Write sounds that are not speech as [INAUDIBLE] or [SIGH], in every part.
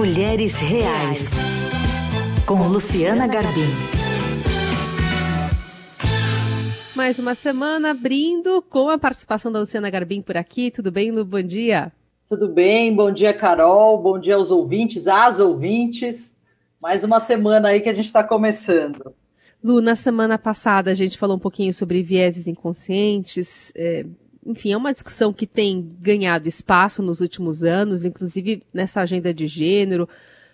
Mulheres Reais, com Luciana Garbim. Mais uma semana abrindo com a participação da Luciana Garbim por aqui. Tudo bem, Lu? Bom dia. Tudo bem, bom dia, Carol. Bom dia aos ouvintes, às ouvintes. Mais uma semana aí que a gente está começando. Lu, na semana passada a gente falou um pouquinho sobre vieses inconscientes. É, enfim, é uma discussão que tem ganhado espaço nos últimos anos, inclusive nessa agenda de gênero.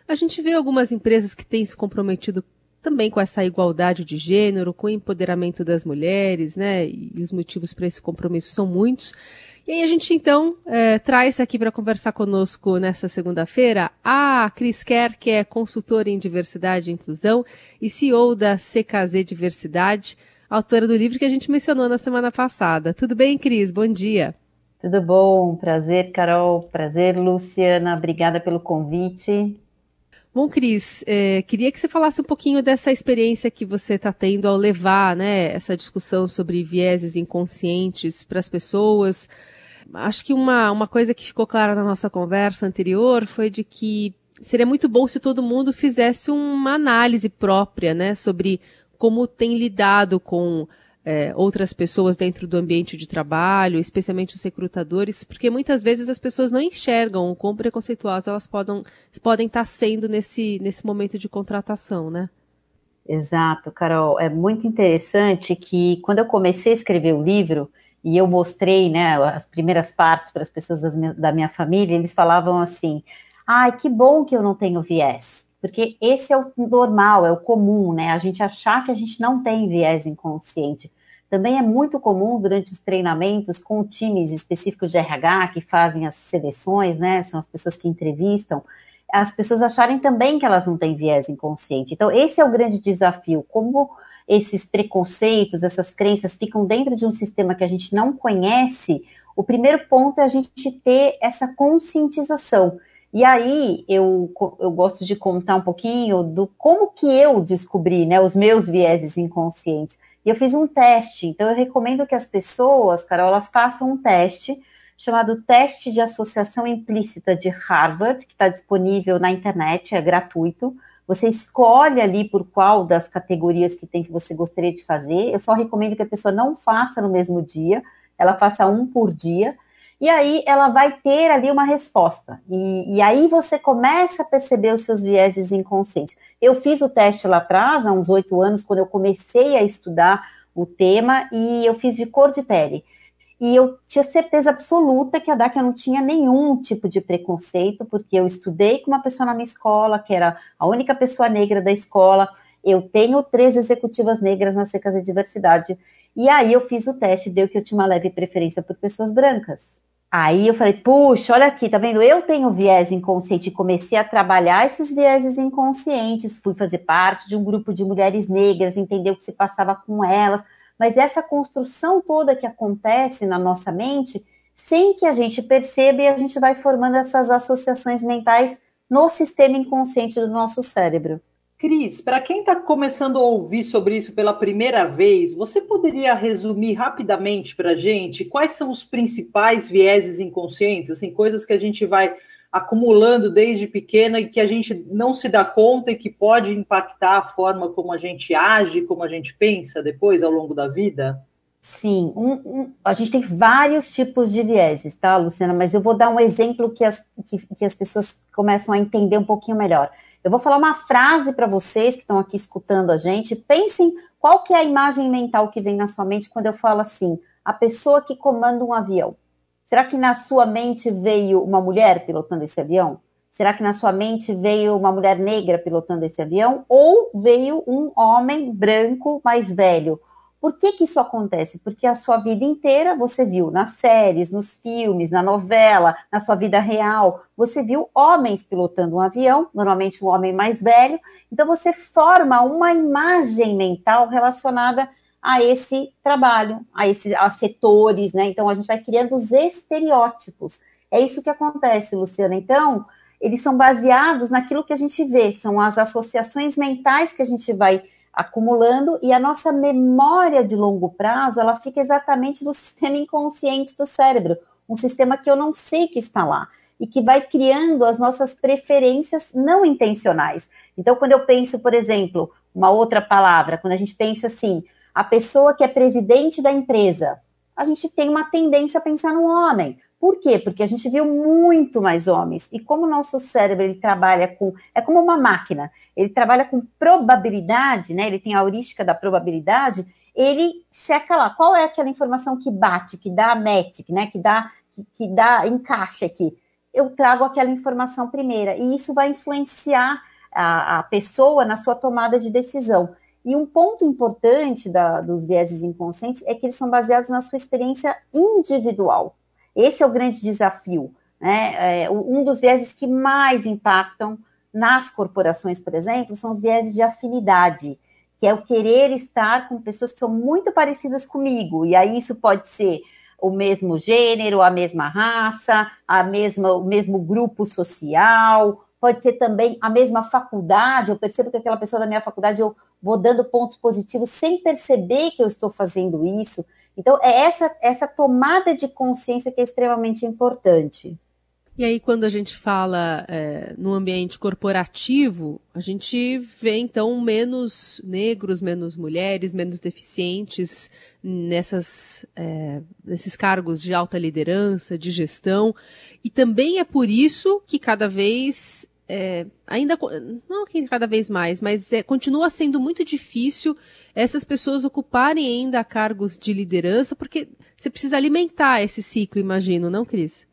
A gente vê algumas empresas que têm se comprometido também com essa igualdade de gênero, com o empoderamento das mulheres, né? E os motivos para esse compromisso são muitos. E aí a gente então é, traz aqui para conversar conosco nessa segunda-feira a Cris Kerr, que é consultora em diversidade e inclusão e CEO da CKZ Diversidade autora do livro que a gente mencionou na semana passada. Tudo bem, Cris? Bom dia. Tudo bom, prazer, Carol, prazer, Luciana, obrigada pelo convite. Bom, Cris, é, queria que você falasse um pouquinho dessa experiência que você está tendo ao levar né, essa discussão sobre vieses inconscientes para as pessoas. Acho que uma, uma coisa que ficou clara na nossa conversa anterior foi de que seria muito bom se todo mundo fizesse uma análise própria né, sobre como tem lidado com é, outras pessoas dentro do ambiente de trabalho, especialmente os recrutadores, porque muitas vezes as pessoas não enxergam o quão preconceituosas elas podem, podem estar sendo nesse, nesse momento de contratação, né? Exato, Carol. É muito interessante que quando eu comecei a escrever o livro e eu mostrei né, as primeiras partes para as pessoas da minha família, eles falavam assim: ai, que bom que eu não tenho viés porque esse é o normal, é o comum, né? A gente achar que a gente não tem viés inconsciente. Também é muito comum durante os treinamentos com times específicos de RH que fazem as seleções, né? São as pessoas que entrevistam, as pessoas acharem também que elas não têm viés inconsciente. Então, esse é o grande desafio, como esses preconceitos, essas crenças ficam dentro de um sistema que a gente não conhece. O primeiro ponto é a gente ter essa conscientização e aí eu, eu gosto de contar um pouquinho do como que eu descobri né, os meus vieses inconscientes. E eu fiz um teste, então eu recomendo que as pessoas, Carol, elas façam um teste chamado Teste de Associação Implícita de Harvard, que está disponível na internet, é gratuito. Você escolhe ali por qual das categorias que tem que você gostaria de fazer. Eu só recomendo que a pessoa não faça no mesmo dia, ela faça um por dia e aí ela vai ter ali uma resposta. E, e, aí você começa a perceber os seus vieses inconscientes. Eu fiz o teste lá atrás, há uns oito anos, quando eu comecei a estudar o tema, e eu fiz de cor de pele. E eu tinha certeza absoluta que a DAC não tinha nenhum tipo de preconceito, porque eu estudei com uma pessoa na minha escola, que era a única pessoa negra da escola. Eu tenho três executivas negras na Secas de Diversidade. E aí eu fiz o teste, deu que eu tinha uma leve preferência por pessoas brancas. Aí eu falei, puxa, olha aqui, tá vendo? Eu tenho viés inconsciente, comecei a trabalhar esses vieses inconscientes, fui fazer parte de um grupo de mulheres negras, entender o que se passava com elas, mas essa construção toda que acontece na nossa mente, sem que a gente perceba, e a gente vai formando essas associações mentais no sistema inconsciente do nosso cérebro. Cris, para quem está começando a ouvir sobre isso pela primeira vez, você poderia resumir rapidamente para a gente quais são os principais vieses inconscientes, assim, coisas que a gente vai acumulando desde pequena e que a gente não se dá conta e que pode impactar a forma como a gente age, como a gente pensa depois ao longo da vida? Sim, um, um, a gente tem vários tipos de vieses, tá, Luciana? Mas eu vou dar um exemplo que as, que, que as pessoas começam a entender um pouquinho melhor. Eu vou falar uma frase para vocês que estão aqui escutando a gente. Pensem qual que é a imagem mental que vem na sua mente quando eu falo assim, a pessoa que comanda um avião. Será que na sua mente veio uma mulher pilotando esse avião? Será que na sua mente veio uma mulher negra pilotando esse avião? Ou veio um homem branco mais velho? Por que, que isso acontece? Porque a sua vida inteira você viu nas séries, nos filmes, na novela, na sua vida real, você viu homens pilotando um avião, normalmente um homem mais velho, então você forma uma imagem mental relacionada a esse trabalho, a esses a setores, né? Então a gente vai criando os estereótipos. É isso que acontece, Luciana. Então, eles são baseados naquilo que a gente vê, são as associações mentais que a gente vai acumulando e a nossa memória de longo prazo, ela fica exatamente no [LAUGHS] sistema inconsciente do cérebro, um sistema que eu não sei que está lá. e que vai criando as nossas preferências não intencionais. Então, quando eu penso, por exemplo, uma outra palavra, quando a gente pensa assim, a pessoa que é presidente da empresa, a gente tem uma tendência a pensar no homem. Por quê? Porque a gente viu muito mais homens. E como o nosso cérebro ele trabalha com. É como uma máquina, ele trabalha com probabilidade, né? Ele tem a heurística da probabilidade, ele checa lá qual é aquela informação que bate, que dá match, né? Que dá, que, que dá encaixe aqui. Eu trago aquela informação primeira. E isso vai influenciar a, a pessoa na sua tomada de decisão. E um ponto importante da, dos vieses inconscientes é que eles são baseados na sua experiência individual. Esse é o grande desafio. Né? É, um dos vieses que mais impactam nas corporações, por exemplo, são os vieses de afinidade, que é o querer estar com pessoas que são muito parecidas comigo. E aí isso pode ser o mesmo gênero, a mesma raça, a mesma, o mesmo grupo social, pode ser também a mesma faculdade. Eu percebo que aquela pessoa da minha faculdade eu vou dando pontos positivos sem perceber que eu estou fazendo isso. Então, é essa, essa tomada de consciência que é extremamente importante. E aí, quando a gente fala é, no ambiente corporativo, a gente vê então menos negros, menos mulheres, menos deficientes nessas, é, nesses cargos de alta liderança, de gestão. E também é por isso que cada vez é, ainda não que cada vez mais, mas é, continua sendo muito difícil essas pessoas ocuparem ainda cargos de liderança, porque você precisa alimentar esse ciclo, imagino, não, Cris?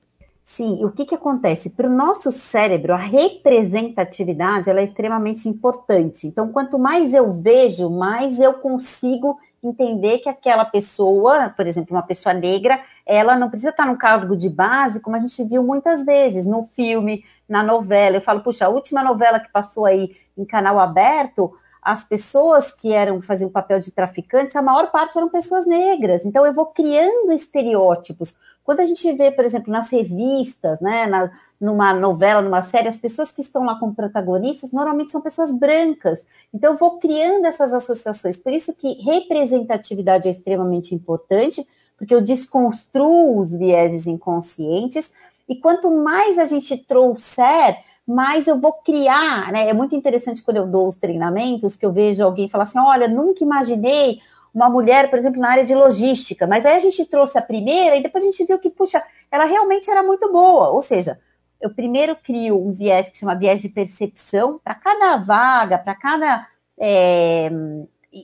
Sim, e o que, que acontece? Para o nosso cérebro, a representatividade ela é extremamente importante. Então, quanto mais eu vejo, mais eu consigo entender que aquela pessoa, por exemplo, uma pessoa negra, ela não precisa estar no cargo de base, como a gente viu muitas vezes no filme, na novela. Eu falo, puxa, a última novela que passou aí em canal aberto, as pessoas que eram faziam papel de traficantes, a maior parte eram pessoas negras. Então eu vou criando estereótipos. Quando a gente vê, por exemplo, nas revistas, né, na, numa novela, numa série, as pessoas que estão lá como protagonistas normalmente são pessoas brancas. Então eu vou criando essas associações. Por isso que representatividade é extremamente importante, porque eu desconstruo os vieses inconscientes. E quanto mais a gente trouxer mais eu vou criar, né? É muito interessante quando eu dou os treinamentos que eu vejo alguém falar assim: olha, nunca imaginei uma mulher, por exemplo, na área de logística, mas aí a gente trouxe a primeira e depois a gente viu que, puxa, ela realmente era muito boa. Ou seja, eu primeiro crio um viés que chama viés de percepção para cada vaga, para cada é,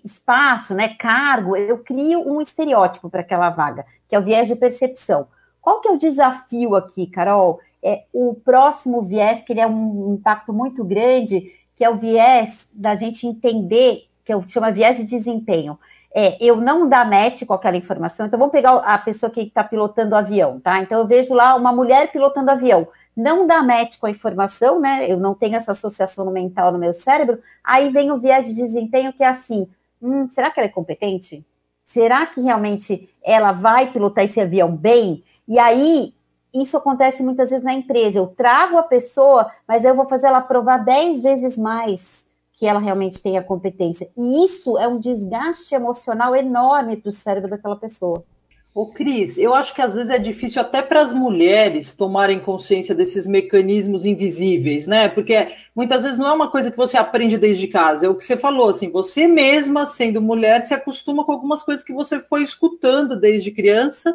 espaço, né, cargo, eu crio um estereótipo para aquela vaga, que é o viés de percepção. Qual que é o desafio aqui, Carol? é, o próximo viés, que ele é um impacto muito grande, que é o viés da gente entender, que eu chamo viés de desempenho. É, eu não dar match com aquela informação. Então, vamos pegar a pessoa que está pilotando o avião, tá? Então, eu vejo lá uma mulher pilotando avião. Não dá match com a informação, né? Eu não tenho essa associação mental no meu cérebro. Aí vem o viés de desempenho, que é assim: hum, será que ela é competente? Será que realmente ela vai pilotar esse avião bem? E aí isso acontece muitas vezes na empresa. Eu trago a pessoa, mas eu vou fazer ela provar 10 vezes mais que ela realmente tem a competência. E isso é um desgaste emocional enorme para o cérebro daquela pessoa. Ô, Cris, eu acho que às vezes é difícil até para as mulheres tomarem consciência desses mecanismos invisíveis, né? Porque muitas vezes não é uma coisa que você aprende desde casa, é o que você falou, assim, você mesma, sendo mulher, se acostuma com algumas coisas que você foi escutando desde criança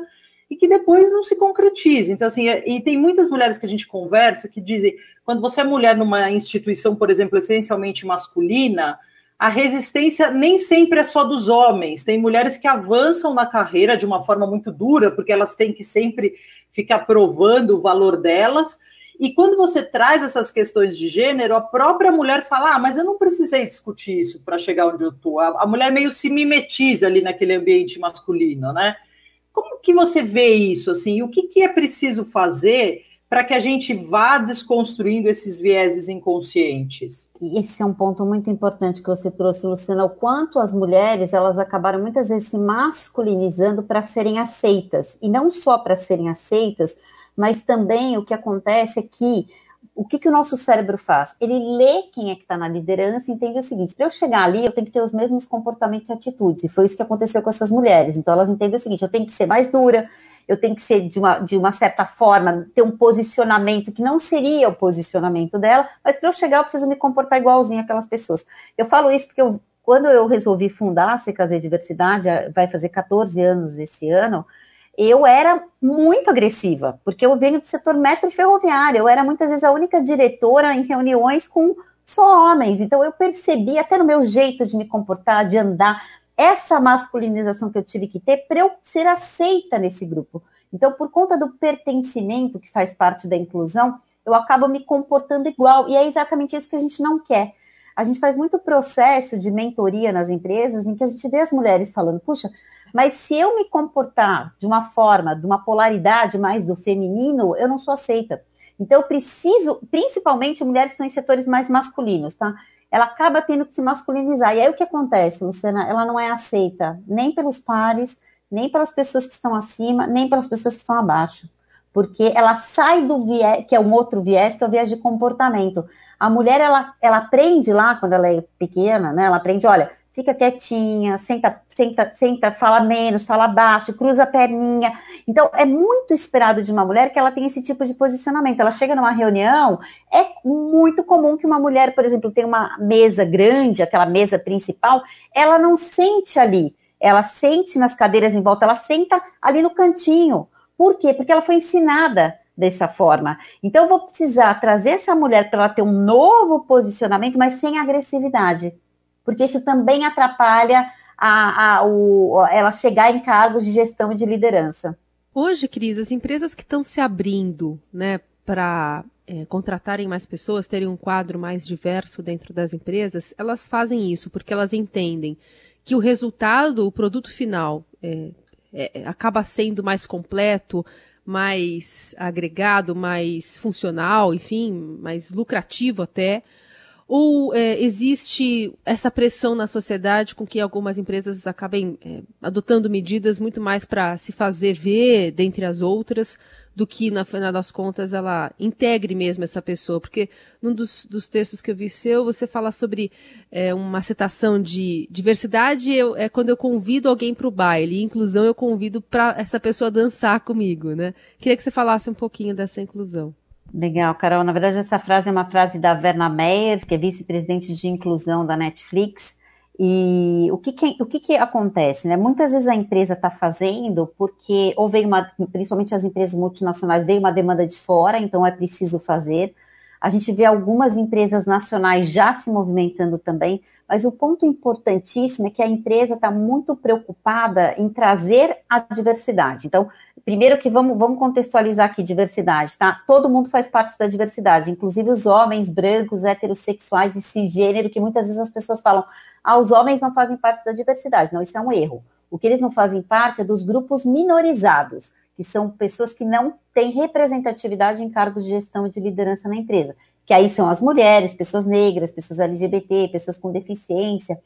e que depois não se concretiza. Então, assim, é, e tem muitas mulheres que a gente conversa que dizem, quando você é mulher numa instituição, por exemplo, essencialmente masculina, a resistência nem sempre é só dos homens. Tem mulheres que avançam na carreira de uma forma muito dura, porque elas têm que sempre ficar provando o valor delas. E quando você traz essas questões de gênero, a própria mulher fala: Ah, mas eu não precisei discutir isso para chegar onde eu estou. A mulher meio se mimetiza ali naquele ambiente masculino, né? Como que você vê isso? Assim, o que, que é preciso fazer para que a gente vá desconstruindo esses vieses inconscientes? Esse é um ponto muito importante que você trouxe, Luciana, o quanto as mulheres elas acabaram muitas vezes se masculinizando para serem aceitas, e não só para serem aceitas, mas também o que acontece é que o que, que o nosso cérebro faz? Ele lê quem é que está na liderança e entende o seguinte: para eu chegar ali, eu tenho que ter os mesmos comportamentos e atitudes. E foi isso que aconteceu com essas mulheres. Então, elas entendem o seguinte: eu tenho que ser mais dura, eu tenho que ser de uma, de uma certa forma, ter um posicionamento que não seria o posicionamento dela, mas para eu chegar eu preciso me comportar igualzinho aquelas pessoas. Eu falo isso porque eu, quando eu resolvi fundar a CKZ Diversidade, vai fazer 14 anos esse ano, eu era muito agressiva, porque eu venho do setor metro ferroviário, eu era muitas vezes a única diretora em reuniões com só homens, então eu percebi até no meu jeito de me comportar, de andar, essa masculinização que eu tive que ter para eu ser aceita nesse grupo. Então, por conta do pertencimento que faz parte da inclusão, eu acabo me comportando igual, e é exatamente isso que a gente não quer. A gente faz muito processo de mentoria nas empresas em que a gente vê as mulheres falando, puxa, mas se eu me comportar de uma forma, de uma polaridade mais do feminino, eu não sou aceita. Então, eu preciso, principalmente mulheres que estão em setores mais masculinos, tá? ela acaba tendo que se masculinizar. E aí o que acontece, Luciana? Ela não é aceita nem pelos pares, nem pelas pessoas que estão acima, nem pelas pessoas que estão abaixo. Porque ela sai do viés, que é um outro viés, que é o viés de comportamento. A mulher, ela, ela aprende lá, quando ela é pequena, né? Ela aprende, olha, fica quietinha, senta, senta, senta, fala menos, fala baixo, cruza a perninha. Então, é muito esperado de uma mulher que ela tenha esse tipo de posicionamento. Ela chega numa reunião, é muito comum que uma mulher, por exemplo, tenha uma mesa grande, aquela mesa principal, ela não sente ali, ela sente nas cadeiras em volta, ela senta ali no cantinho. Por quê? Porque ela foi ensinada dessa forma. Então, eu vou precisar trazer essa mulher para ela ter um novo posicionamento, mas sem agressividade porque isso também atrapalha a, a, o, ela chegar em cargos de gestão e de liderança. Hoje, Cris, as empresas que estão se abrindo né, para é, contratarem mais pessoas, terem um quadro mais diverso dentro das empresas, elas fazem isso porque elas entendem que o resultado, o produto final, é, é, acaba sendo mais completo, mais agregado, mais funcional, enfim, mais lucrativo até ou é, existe essa pressão na sociedade com que algumas empresas acabem é, adotando medidas muito mais para se fazer ver dentre as outras do que, na final das contas, ela integre mesmo essa pessoa? Porque num dos, dos textos que eu vi seu, você fala sobre é, uma citação de diversidade eu, é quando eu convido alguém para o baile, inclusão eu convido para essa pessoa dançar comigo, né? Queria que você falasse um pouquinho dessa inclusão. Legal, Carol. Na verdade, essa frase é uma frase da Verna Meyers, que é vice-presidente de inclusão da Netflix. E o que, que o que, que, acontece? Né? Muitas vezes a empresa está fazendo porque, ou veio uma, principalmente as empresas multinacionais, veio uma demanda de fora, então é preciso fazer. A gente vê algumas empresas nacionais já se movimentando também, mas o ponto importantíssimo é que a empresa está muito preocupada em trazer a diversidade. Então, primeiro que vamos, vamos contextualizar aqui diversidade, tá? Todo mundo faz parte da diversidade, inclusive os homens brancos, heterossexuais e cisgênero, que muitas vezes as pessoas falam, ah, os homens não fazem parte da diversidade. Não, isso é um erro. O que eles não fazem parte é dos grupos minorizados, que são pessoas que não têm representatividade em cargos de gestão e de liderança na empresa, que aí são as mulheres, pessoas negras, pessoas LGBT, pessoas com deficiência.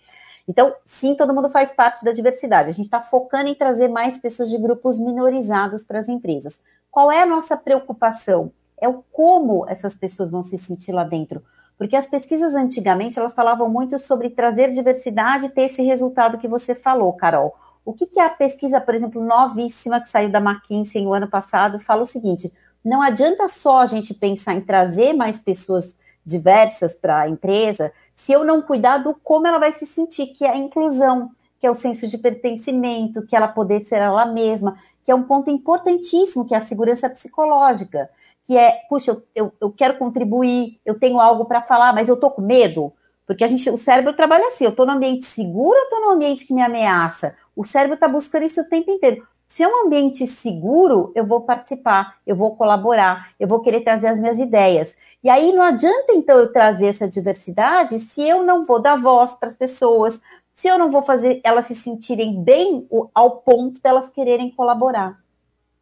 Então, sim, todo mundo faz parte da diversidade. A gente está focando em trazer mais pessoas de grupos minorizados para as empresas. Qual é a nossa preocupação? É o como essas pessoas vão se sentir lá dentro. Porque as pesquisas antigamente, elas falavam muito sobre trazer diversidade e ter esse resultado que você falou, Carol. O que, que a pesquisa, por exemplo, novíssima que saiu da McKinsey no ano passado, fala o seguinte: não adianta só a gente pensar em trazer mais pessoas diversas para a empresa, se eu não cuidar do como ela vai se sentir, que é a inclusão, que é o senso de pertencimento, que ela poder ser ela mesma, que é um ponto importantíssimo, que é a segurança psicológica, que é, puxa, eu, eu, eu quero contribuir, eu tenho algo para falar, mas eu tô com medo, porque a gente, o cérebro trabalha assim, eu estou no ambiente seguro ou estou no ambiente que me ameaça? O cérebro está buscando isso o tempo inteiro. Se é um ambiente seguro, eu vou participar, eu vou colaborar, eu vou querer trazer as minhas ideias. E aí não adianta então eu trazer essa diversidade se eu não vou dar voz para as pessoas, se eu não vou fazer elas se sentirem bem ao ponto delas quererem colaborar.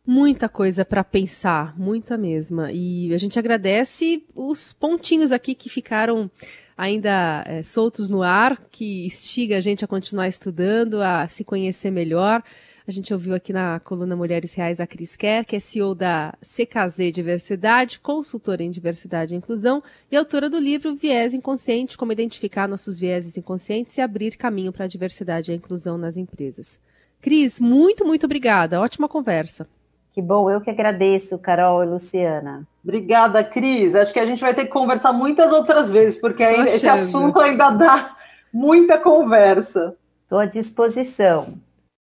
Muita coisa para pensar, muita mesma. E a gente agradece os pontinhos aqui que ficaram ainda é, soltos no ar, que instiga a gente a continuar estudando, a se conhecer melhor. A gente ouviu aqui na coluna Mulheres Reais a Cris Kerr, que é CEO da CKZ Diversidade, consultora em diversidade e inclusão e autora do livro Viés Inconsciente, como identificar nossos vieses inconscientes e abrir caminho para a diversidade e a inclusão nas empresas. Cris, muito, muito obrigada. Ótima conversa. Que bom, eu que agradeço, Carol e Luciana. Obrigada, Cris. Acho que a gente vai ter que conversar muitas outras vezes, porque aí esse assunto ainda dá muita conversa. Estou à disposição.